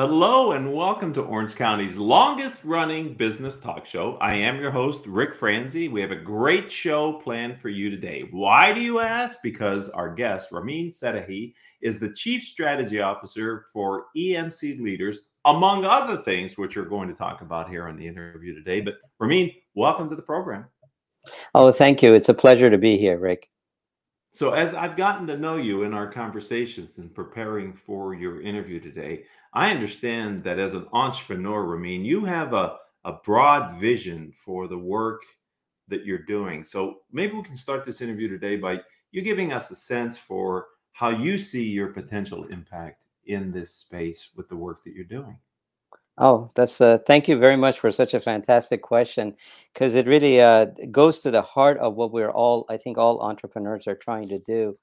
Hello and welcome to Orange County's longest running business talk show. I am your host, Rick Franzi. We have a great show planned for you today. Why do you ask? Because our guest, Ramin Sedehi, is the Chief Strategy Officer for EMC Leaders, among other things, which we're going to talk about here on the interview today. But Ramin, welcome to the program. Oh, thank you. It's a pleasure to be here, Rick. So, as I've gotten to know you in our conversations and preparing for your interview today, I understand that as an entrepreneur, Ramin, you have a, a broad vision for the work that you're doing. So, maybe we can start this interview today by you giving us a sense for how you see your potential impact in this space with the work that you're doing. Oh, that's uh, thank you very much for such a fantastic question because it really uh, goes to the heart of what we're all, I think, all entrepreneurs are trying to do.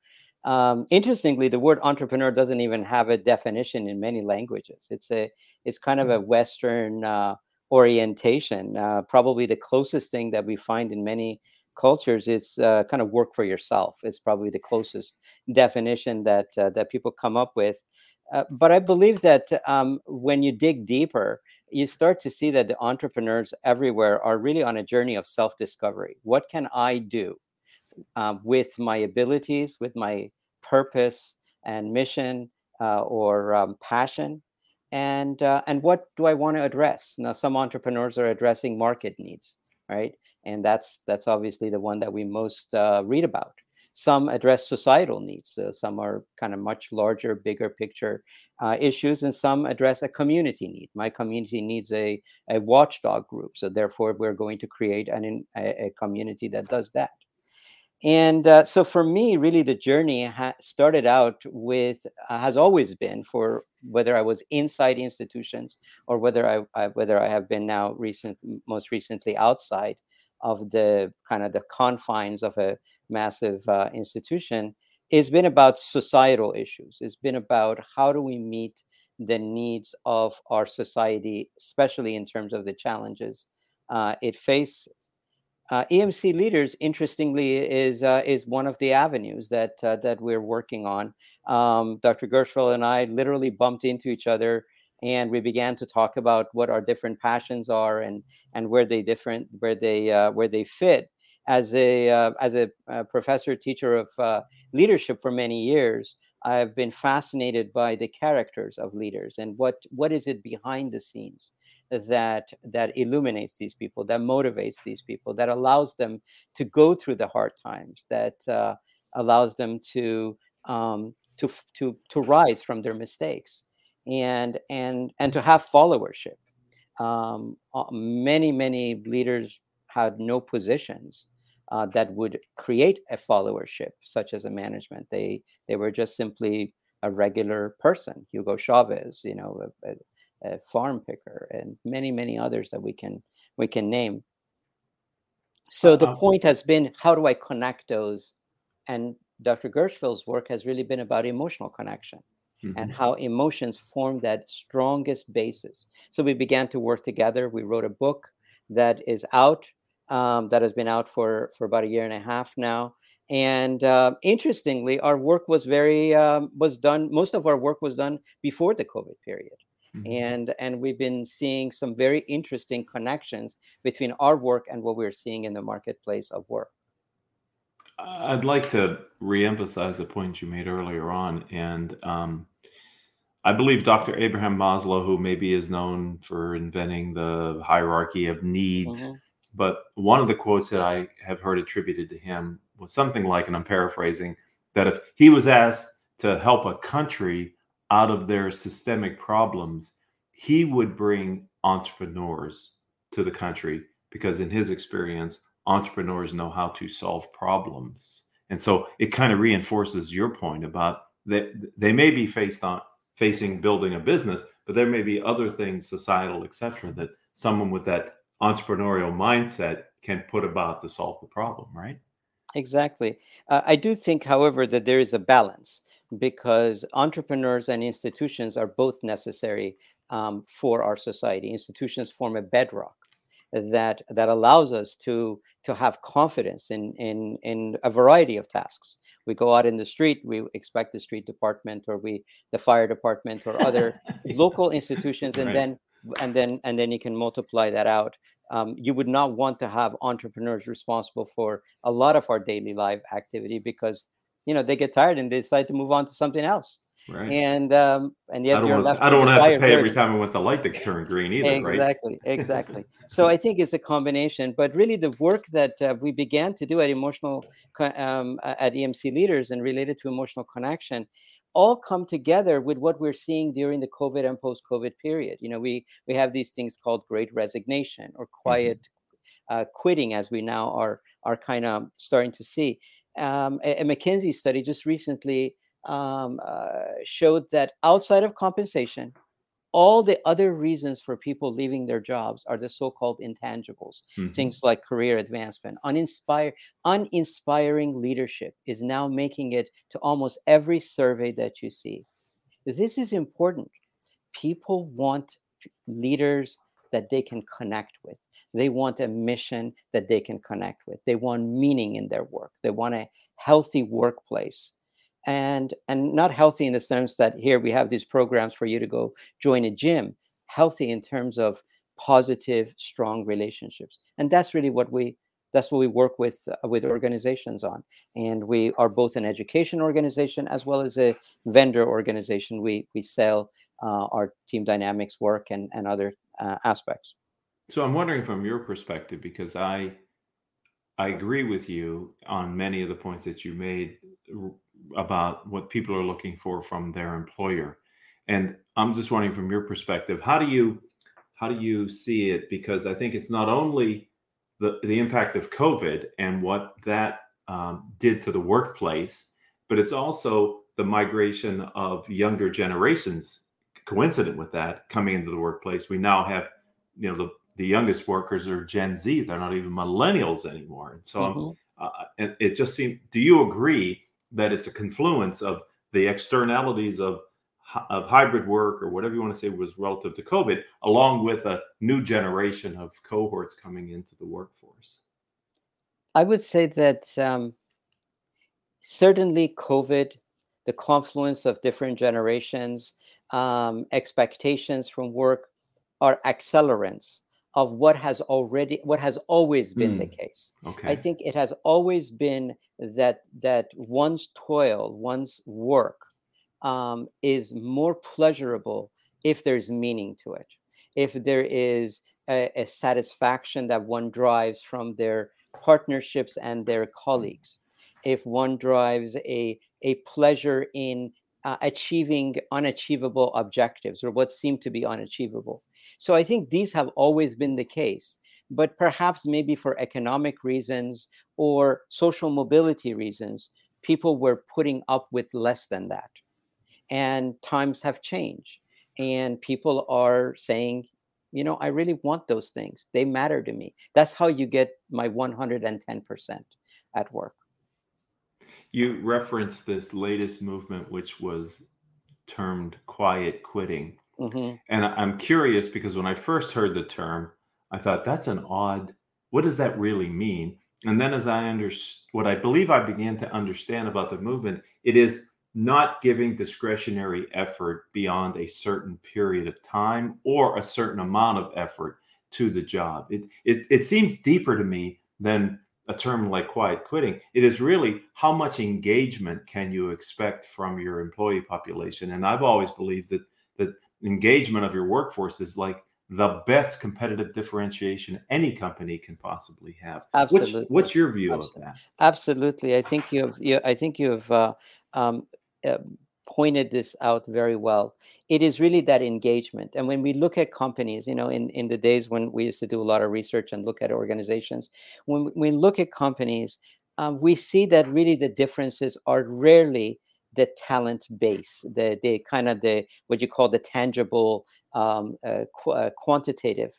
Um, interestingly, the word entrepreneur doesn't even have a definition in many languages. It's a, it's kind of a mm-hmm. Western uh, orientation. Uh, probably the closest thing that we find in many cultures is uh, kind of work for yourself. Is probably the closest definition that uh, that people come up with. Uh, but I believe that um, when you dig deeper, you start to see that the entrepreneurs everywhere are really on a journey of self discovery. What can I do um, with my abilities, with my purpose and mission uh, or um, passion? And, uh, and what do I want to address? Now, some entrepreneurs are addressing market needs, right? And that's, that's obviously the one that we most uh, read about. Some address societal needs. Uh, some are kind of much larger, bigger picture uh, issues, and some address a community need. My community needs a, a watchdog group. So, therefore, we're going to create an, a, a community that does that. And uh, so, for me, really, the journey ha- started out with, uh, has always been for whether I was inside institutions or whether I, I whether I have been now recent, most recently outside of the kind of the confines of a massive uh, institution it's been about societal issues it's been about how do we meet the needs of our society especially in terms of the challenges uh, it faces uh, EMC leaders, interestingly, is uh, is one of the avenues that uh, that we're working on. Um, Dr. Gershfeld and I literally bumped into each other and we began to talk about what our different passions are and and where they different where they uh, where they fit. As a uh, as a uh, professor teacher of uh, leadership for many years i've been fascinated by the characters of leaders and what what is it behind the scenes that that illuminates these people that motivates these people that allows them to go through the hard times that uh, allows them to um, to to to rise from their mistakes and and and to have followership. Um, uh, many many leaders had no positions uh, that would create a followership, such as a management. They they were just simply a regular person, Hugo Chavez, you know, a, a, a farm picker, and many many others that we can we can name. So the uh-huh. point has been, how do I connect those? And Dr. Gershfeld's work has really been about emotional connection mm-hmm. and how emotions form that strongest basis. So we began to work together. We wrote a book that is out, um, that has been out for, for about a year and a half now. And uh, interestingly, our work was very um, was done. Most of our work was done before the COVID period. Mm-hmm. and and we've been seeing some very interesting connections between our work and what we're seeing in the marketplace of work I'd like to reemphasize a point you made earlier on, and um, I believe Dr. Abraham Maslow, who maybe is known for inventing the hierarchy of needs, mm-hmm. but one of the quotes that I have heard attributed to him was something like, and I'm paraphrasing, that if he was asked to help a country out of their systemic problems, he would bring entrepreneurs to the country because, in his experience, entrepreneurs know how to solve problems. And so it kind of reinforces your point about that they may be faced on facing building a business, but there may be other things, societal, etc., that someone with that entrepreneurial mindset can put about to solve the problem, right? Exactly. Uh, I do think, however, that there is a balance because entrepreneurs and institutions are both necessary um, for our society. Institutions form a bedrock that that allows us to to have confidence in in in a variety of tasks. We go out in the street, we expect the street department or we the fire department or other local institutions, and right. then and then and then you can multiply that out. Um, you would not want to have entrepreneurs responsible for a lot of our daily life activity because you know they get tired and they decide to move on to something else. Right. And um, and yet you're want, left. I don't want to have to pay every time I want the light to turn green either. Exactly, right? exactly. so I think it's a combination, but really the work that uh, we began to do at emotional um, at EMC leaders and related to emotional connection all come together with what we're seeing during the COVID and post-COVID period. You know, we we have these things called great resignation or mm-hmm. quiet mm-hmm. uh, quitting, as we now are are kind of starting to see. Um, a, a McKinsey study just recently um, uh, showed that outside of compensation, all the other reasons for people leaving their jobs are the so-called intangibles. Mm-hmm. things like career advancement uninspire uninspiring leadership is now making it to almost every survey that you see. This is important. People want leaders that they can connect with. They want a mission that they can connect with. They want meaning in their work. They want a healthy workplace and and not healthy in the sense that here we have these programs for you to go join a gym. Healthy in terms of positive strong relationships and that's really what we that's what we work with uh, with organizations on and we are both an education organization as well as a vendor organization. We we sell uh, our team dynamics work and and other uh, aspects. So i'm wondering from your perspective because i i agree with you on many of the points that you made about what people are looking for from their employer. And I'm just wondering from your perspective, how do you how do you see it? Because I think it's not only the the impact of COVID and what that um, did to the workplace, but it's also the migration of younger generations coincident with that coming into the workplace. We now have, you know, the the youngest workers are Gen Z. They're not even millennials anymore. And so, mm-hmm. uh, and it just seems. Do you agree that it's a confluence of the externalities of of hybrid work or whatever you want to say was relative to COVID, along with a new generation of cohorts coming into the workforce? I would say that um, certainly COVID, the confluence of different generations, um, expectations from work are accelerants of what has already what has always been mm. the hmm. case okay. i think it has always been that that one's toil one's work um, is more pleasurable if there's meaning to it if there is a, a satisfaction that one drives from their partnerships and their colleagues if one drives a a pleasure in uh, achieving unachievable objectives or what seem to be unachievable so I think these have always been the case, but perhaps maybe for economic reasons or social mobility reasons, people were putting up with less than that. And times have changed. And people are saying, you know, I really want those things. They matter to me. That's how you get my 110% at work. You referenced this latest movement, which was termed quiet quitting. Mm-hmm. And I'm curious because when I first heard the term, I thought that's an odd. What does that really mean? And then, as I understood, what I believe I began to understand about the movement, it is not giving discretionary effort beyond a certain period of time or a certain amount of effort to the job. It it it seems deeper to me than a term like quiet quitting. It is really how much engagement can you expect from your employee population? And I've always believed that that engagement of your workforce is like the best competitive differentiation any company can possibly have. Absolutely. Which, what's your view Absolutely. of that? Absolutely. I think you've. You, I think you've uh, um, uh, pointed this out very well. It is really that engagement, and when we look at companies, you know, in in the days when we used to do a lot of research and look at organizations, when we look at companies, um, we see that really the differences are rarely the talent base, the the kind of the what you call the tangible um, uh, qu- uh, quantitative.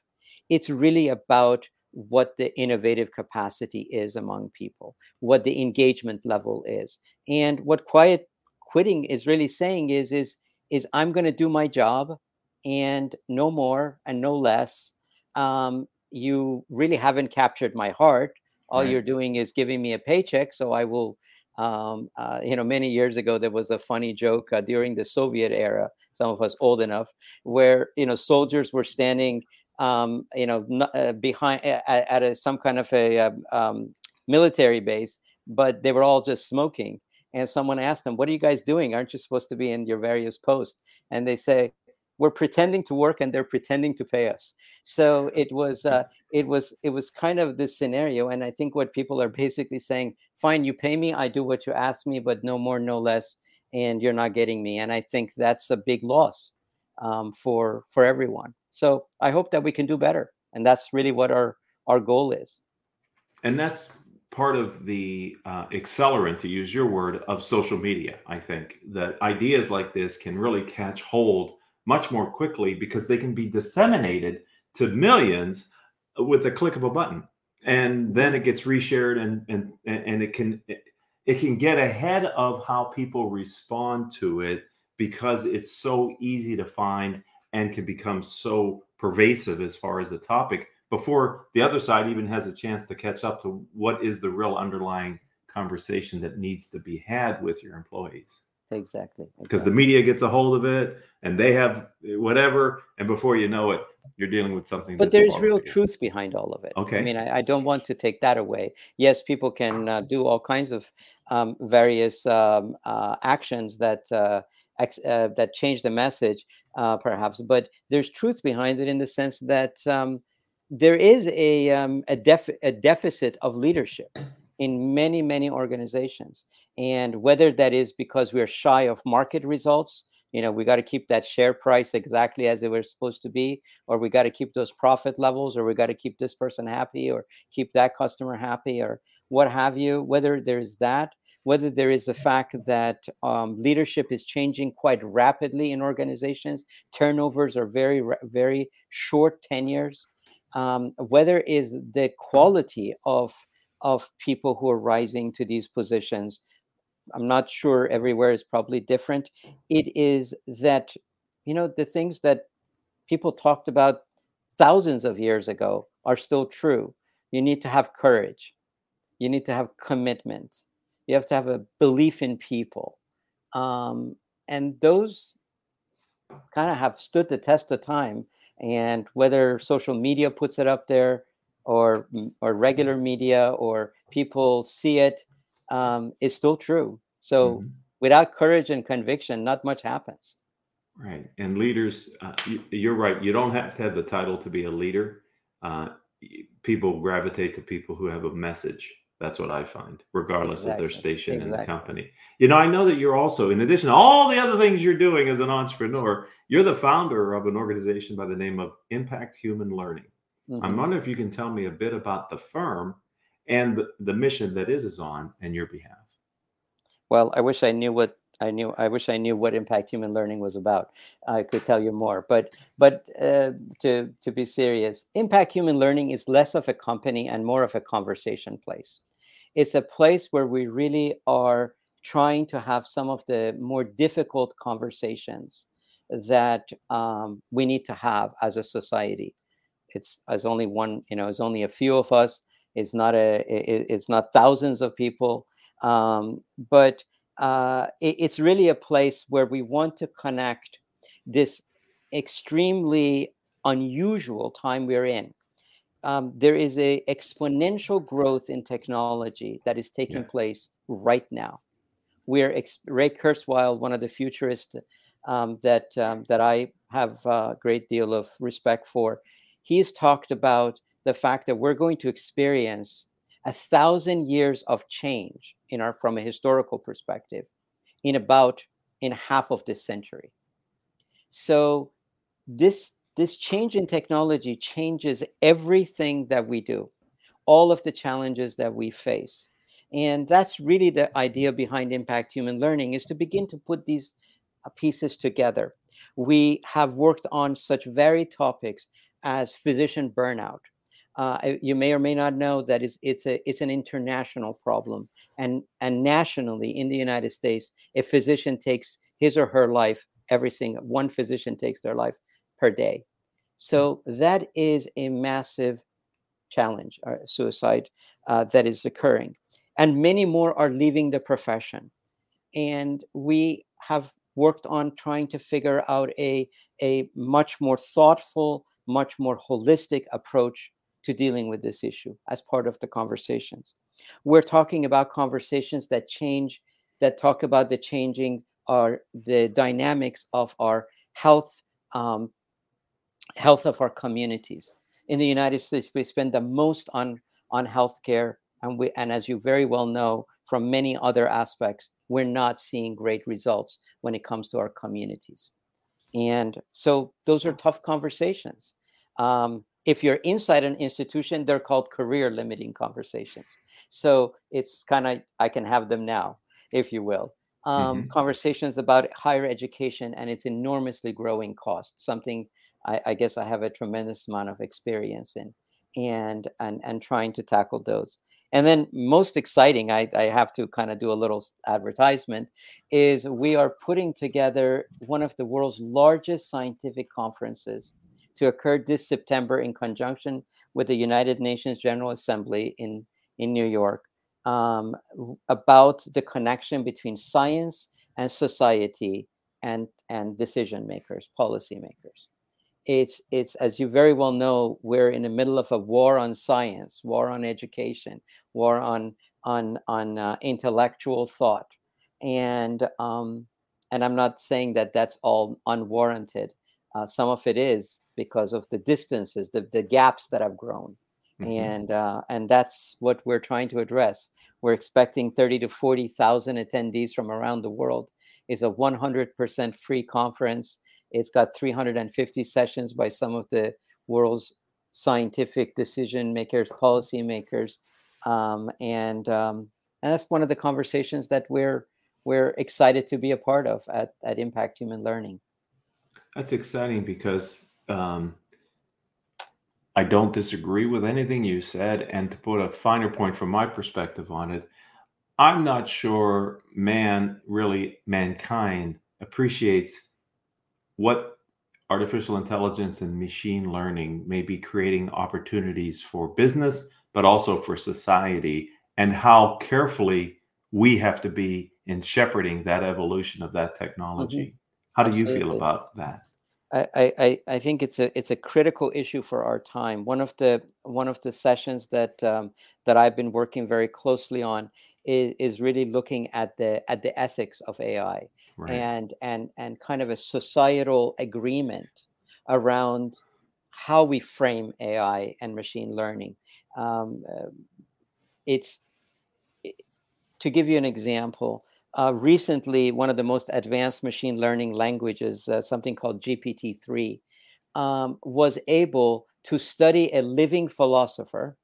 It's really about what the innovative capacity is among people, what the engagement level is, and what quiet quitting is really saying is is is I'm going to do my job and no more and no less. Um, you really haven't captured my heart. All right. you're doing is giving me a paycheck, so I will. Um, uh, you know, many years ago there was a funny joke uh, during the Soviet era. Some of us old enough, where you know soldiers were standing, um, you know, uh, behind at, at a, some kind of a um, um, military base, but they were all just smoking. And someone asked them, "What are you guys doing? Aren't you supposed to be in your various posts?" And they say, we're pretending to work and they're pretending to pay us. So it was uh, it was it was kind of this scenario and i think what people are basically saying fine you pay me i do what you ask me but no more no less and you're not getting me. And i think that's a big loss um, for for everyone. So i hope that we can do better and that's really what our our goal is. And that's part of the uh, accelerant to use your word of social media i think that ideas like this can really catch hold much more quickly because they can be disseminated to millions with a click of a button. And then it gets reshared and and and it can it can get ahead of how people respond to it because it's so easy to find and can become so pervasive as far as the topic before the other side even has a chance to catch up to what is the real underlying conversation that needs to be had with your employees Exactly. Because exactly. the media gets a hold of it and they have whatever, and before you know it, you're dealing with something. But there's real truth behind all of it. Okay. I mean, I, I don't want to take that away. Yes, people can uh, do all kinds of um, various um, uh, actions that uh, ex- uh, that change the message, uh, perhaps. But there's truth behind it in the sense that um, there is a um, a, def- a deficit of leadership in many many organizations. And whether that is because we're shy of market results you know we got to keep that share price exactly as it was supposed to be or we got to keep those profit levels or we got to keep this person happy or keep that customer happy or what have you whether there's that whether there is the fact that um, leadership is changing quite rapidly in organizations turnovers are very very short tenures um, whether is the quality of of people who are rising to these positions I'm not sure everywhere is probably different. It is that, you know, the things that people talked about thousands of years ago are still true. You need to have courage. You need to have commitment. You have to have a belief in people. Um, and those kind of have stood the test of time. And whether social media puts it up there or, or regular media or people see it, um, is still true. So mm-hmm. without courage and conviction, not much happens. Right. And leaders, uh, you, are right. You don't have to have the title to be a leader. Uh, people gravitate to people who have a message. That's what I find, regardless exactly. of their station exactly. in the company. You know, I know that you're also, in addition to all the other things you're doing as an entrepreneur, you're the founder of an organization by the name of Impact Human Learning. Mm-hmm. I'm wondering if you can tell me a bit about the firm and the, the mission that it is on in your behalf. Well, I wish I knew what I knew. I wish I knew what impact human learning was about. I could tell you more. But but uh, to to be serious, impact human learning is less of a company and more of a conversation place. It's a place where we really are trying to have some of the more difficult conversations that um, we need to have as a society. It's as only one, you know, it's only a few of us. It's not a. It, it's not thousands of people um, but uh, it, it's really a place where we want to connect this extremely unusual time we're in. Um, there is a exponential growth in technology that is taking yeah. place right now. We're ex- Ray Kurzweil, one of the futurists um, that um, that I have a great deal of respect for. He's talked about the fact that we're going to experience a thousand years of change in our from a historical perspective in about in half of this century so this this change in technology changes everything that we do all of the challenges that we face. And that's really the idea behind impact human learning is to begin to put these uh, pieces together. We have worked on such varied topics as physician burnout. Uh, you may or may not know that it's, it's a it's an international problem, and and nationally in the United States, a physician takes his or her life every single one physician takes their life per day. So that is a massive challenge, or uh, suicide uh, that is occurring, and many more are leaving the profession, and we have worked on trying to figure out a a much more thoughtful, much more holistic approach to dealing with this issue as part of the conversations. We're talking about conversations that change, that talk about the changing our the dynamics of our health, um, health of our communities. In the United States, we spend the most on on healthcare, and we and as you very well know from many other aspects, we're not seeing great results when it comes to our communities. And so those are tough conversations. Um, if you're inside an institution, they're called career limiting conversations. So it's kind of, I can have them now, if you will. Um, mm-hmm. Conversations about higher education and its enormously growing cost, something I, I guess I have a tremendous amount of experience in and and and trying to tackle those and then most exciting i, I have to kind of do a little advertisement is we are putting together one of the world's largest scientific conferences to occur this September in conjunction with the United Nations General Assembly in, in New York um, about the connection between science and society and, and decision makers, policy makers. It's, it's, as you very well know, we're in the middle of a war on science, war on education, war on, on, on uh, intellectual thought. And, um, and I'm not saying that that's all unwarranted. Uh, some of it is, because of the distances, the, the gaps that have grown. Mm-hmm. And uh, and that's what we're trying to address. We're expecting 30 to 40,000 attendees from around the world. It's a 100% free conference. It's got 350 sessions by some of the world's scientific decision makers, policy makers, um, and um, and that's one of the conversations that we're we're excited to be a part of at, at Impact Human Learning. That's exciting because um, I don't disagree with anything you said. And to put a finer point from my perspective on it, I'm not sure man, really, mankind appreciates what artificial intelligence and machine learning may be creating opportunities for business, but also for society, and how carefully we have to be in shepherding that evolution of that technology. Mm-hmm. How do Absolutely. you feel about that? I, I, I think it's a it's a critical issue for our time. One of the one of the sessions that um, that I've been working very closely on is, is really looking at the at the ethics of AI right. and and and kind of a societal agreement around how we frame AI and machine learning. Um, uh, it's to give you an example uh, recently, one of the most advanced machine learning languages, uh, something called GPT 3, um, was able to study a living philosopher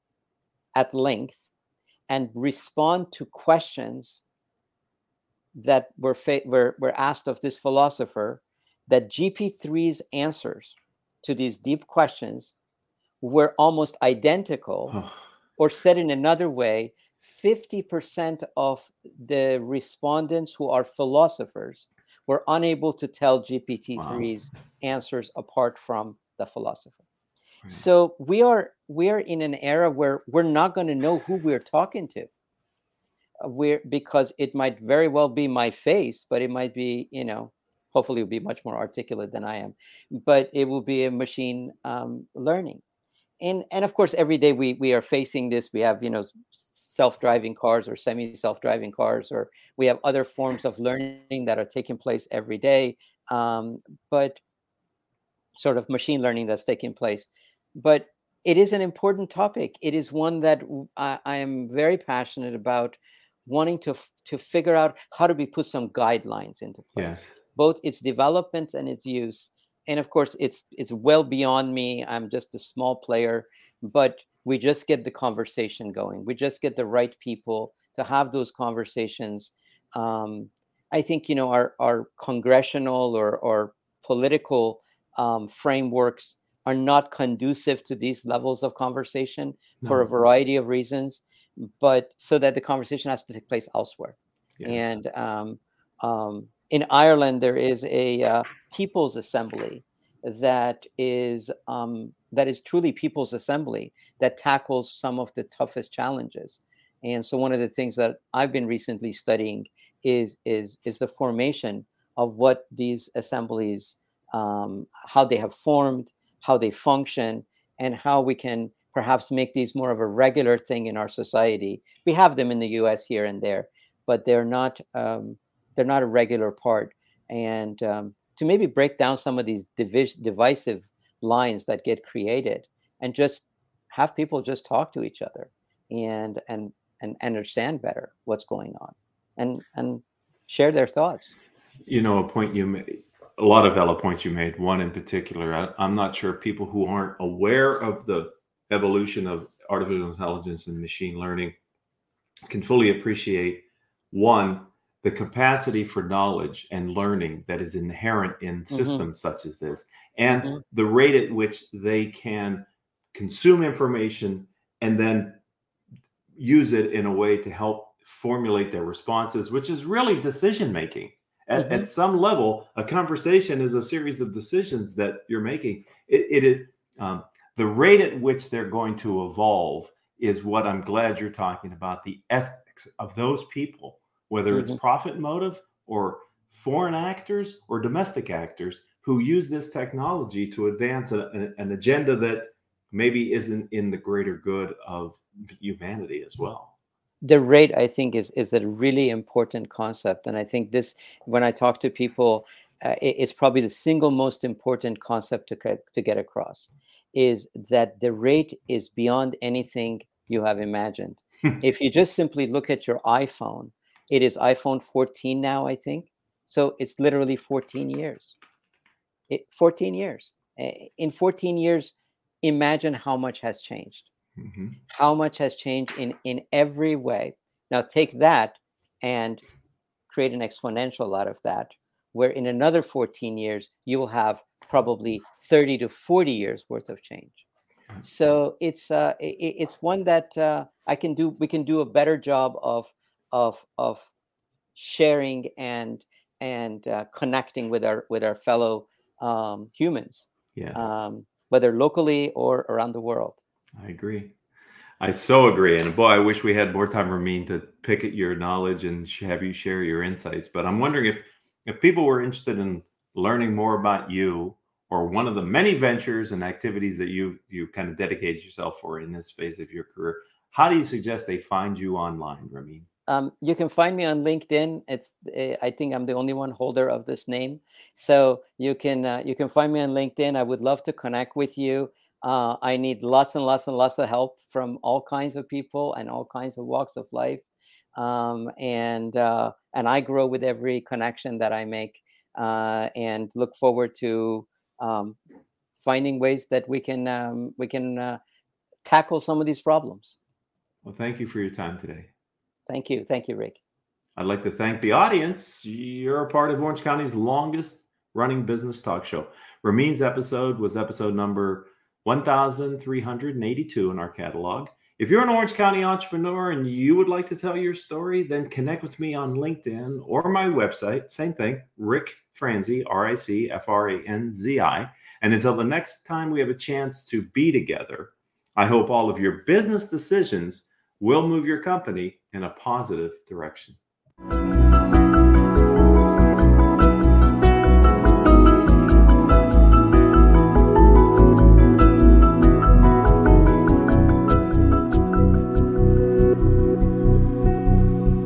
at length and respond to questions that were, fa- were, were asked of this philosopher that GP3's answers to these deep questions were almost identical, or said in another way, 50% of the respondents who are philosophers were unable to tell GPT-3's wow. answers apart from the philosopher. Right. So we are we are in an era where we're not going to know who we're talking to. We're because it might very well be my face, but it might be you know hopefully it'll be much more articulate than I am, but it will be a machine um, learning. And, and of course, every day we we are facing this. We have you know self-driving cars or semi-self-driving cars, or we have other forms of learning that are taking place every day. Um, but sort of machine learning that's taking place. But it is an important topic. It is one that I, I am very passionate about wanting to to figure out how do we put some guidelines into place, yes. both its development and its use. And of course, it's it's well beyond me. I'm just a small player, but we just get the conversation going we just get the right people to have those conversations um, i think you know our, our congressional or, or political um, frameworks are not conducive to these levels of conversation no. for a variety of reasons, but so that the conversation has to take place elsewhere. Yes. And um, um, in Ireland, there is a uh, people's assembly that is um, that is truly people's assembly that tackles some of the toughest challenges. And so, one of the things that I've been recently studying is is is the formation of what these assemblies, um, how they have formed, how they function, and how we can perhaps make these more of a regular thing in our society. We have them in the U.S. here and there, but they're not um, they're not a regular part. And um, to maybe break down some of these divis- divisive lines that get created, and just have people just talk to each other and and and understand better what's going on, and and share their thoughts. You know, a point you made, a lot of valid points you made. One in particular, I, I'm not sure people who aren't aware of the evolution of artificial intelligence and machine learning can fully appreciate one the capacity for knowledge and learning that is inherent in mm-hmm. systems such as this and mm-hmm. the rate at which they can consume information and then use it in a way to help formulate their responses which is really decision making at, mm-hmm. at, some level a conversation is a series of decisions that you're making it, it um, the rate at which they're going to evolve is what i'm glad you're talking about the ethics of those people whether mm-hmm. it's profit motive or foreign actors or domestic actors who use this technology to advance a, an agenda that maybe isn't in the greater good of humanity as well the rate i think is is a really important concept and i think this when i talk to people uh, it, it's probably the single most important concept to, to get across is that the rate is beyond anything you have imagined if you just simply look at your iphone it is iPhone 14 now, I think. So it's literally 14 years. It, 14 years. In 14 years, imagine how much has changed. Mm-hmm. How much has changed in, in every way. Now take that and create an exponential out of that, where in another 14 years, you will have probably 30 to 40 years worth of change. So it's uh, it, it's one that uh, I can do. We can do a better job of of of sharing and and uh, connecting with our with our fellow um, humans, yes. um, whether locally or around the world. I agree. I so agree. And boy, I wish we had more time, Ramin, to pick at your knowledge and have you share your insights. But I'm wondering if if people were interested in learning more about you or one of the many ventures and activities that you you kind of dedicated yourself for in this phase of your career, how do you suggest they find you online, Ramin? Um, you can find me on LinkedIn. It's uh, I think I'm the only one holder of this name, so you can uh, you can find me on LinkedIn. I would love to connect with you. Uh, I need lots and lots and lots of help from all kinds of people and all kinds of walks of life, um, and uh, and I grow with every connection that I make, uh, and look forward to um, finding ways that we can um, we can uh, tackle some of these problems. Well, thank you for your time today. Thank you. Thank you, Rick. I'd like to thank the audience. You're a part of Orange County's longest running business talk show. Ramin's episode was episode number 1382 in our catalog. If you're an Orange County entrepreneur and you would like to tell your story, then connect with me on LinkedIn or my website. Same thing, Rick Franzi, R I C F R A N Z I. And until the next time we have a chance to be together, I hope all of your business decisions will move your company in a positive direction.